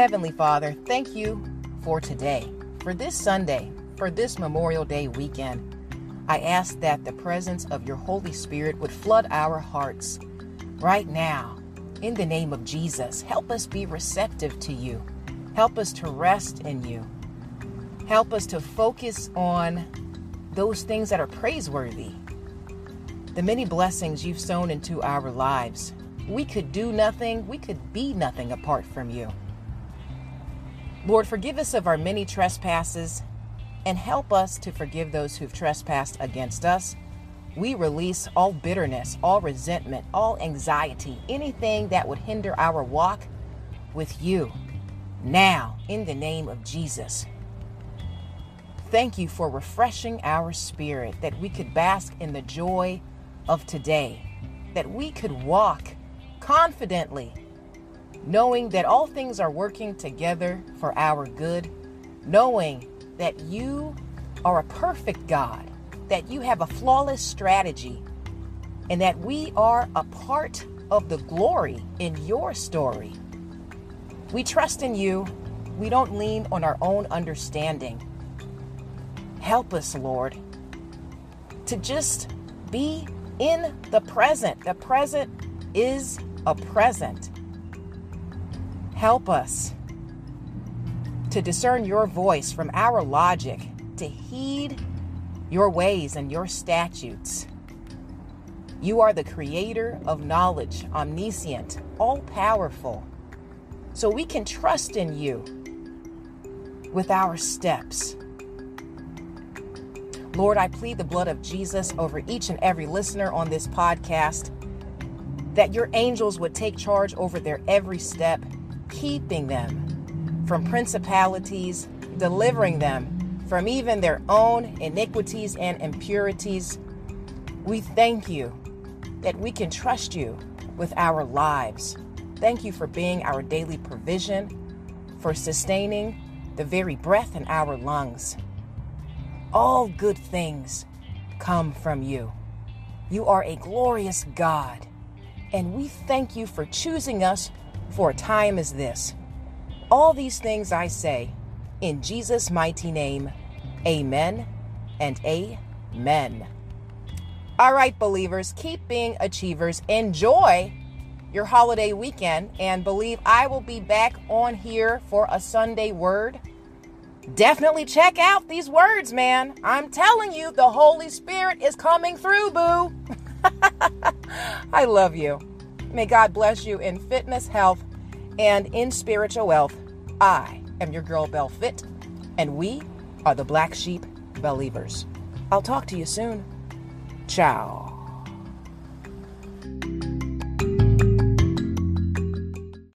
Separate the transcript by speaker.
Speaker 1: Heavenly Father, thank you for today, for this Sunday, for this Memorial Day weekend. I ask that the presence of your Holy Spirit would flood our hearts right now. In the name of Jesus, help us be receptive to you. Help us to rest in you. Help us to focus on those things that are praiseworthy. The many blessings you've sown into our lives. We could do nothing, we could be nothing apart from you. Lord, forgive us of our many trespasses and help us to forgive those who've trespassed against us. We release all bitterness, all resentment, all anxiety, anything that would hinder our walk with you. Now, in the name of Jesus. Thank you for refreshing our spirit that we could bask in the joy of today, that we could walk confidently knowing that all things are working together for our good, knowing that you are a perfect God, that you have a flawless strategy, and that we are a part of the glory in your story. We trust in you. We don't lean on our own understanding. Help us, Lord, to just be in the present. The present is a present. Help us to discern your voice from our logic, to heed your ways and your statutes. You are the creator of knowledge, omniscient, all powerful. So we can trust in you with our steps. Lord, I plead the blood of Jesus over each and every listener on this podcast, that your angels would take charge over their every step keeping them from principalities, delivering them from even their own iniquities and impurities. We thank you that we can trust you with our lives. Thank you for being our daily provision, for sustaining the very breath in our lungs. All good things come from you. You are a glorious God, and we thank you for choosing us for a time as this. All these things I say in Jesus' mighty name. Amen and amen. All right, believers, keep being achievers. Enjoy your holiday weekend and believe I will be back on here for a Sunday word. Definitely check out these words, man. I'm telling you, the Holy Spirit is coming through, boo. I love you. May God bless you in fitness, health, and in spiritual wealth. I am your girl, Bell Fit, and we are the Black Sheep Believers. I'll talk to you soon. Ciao.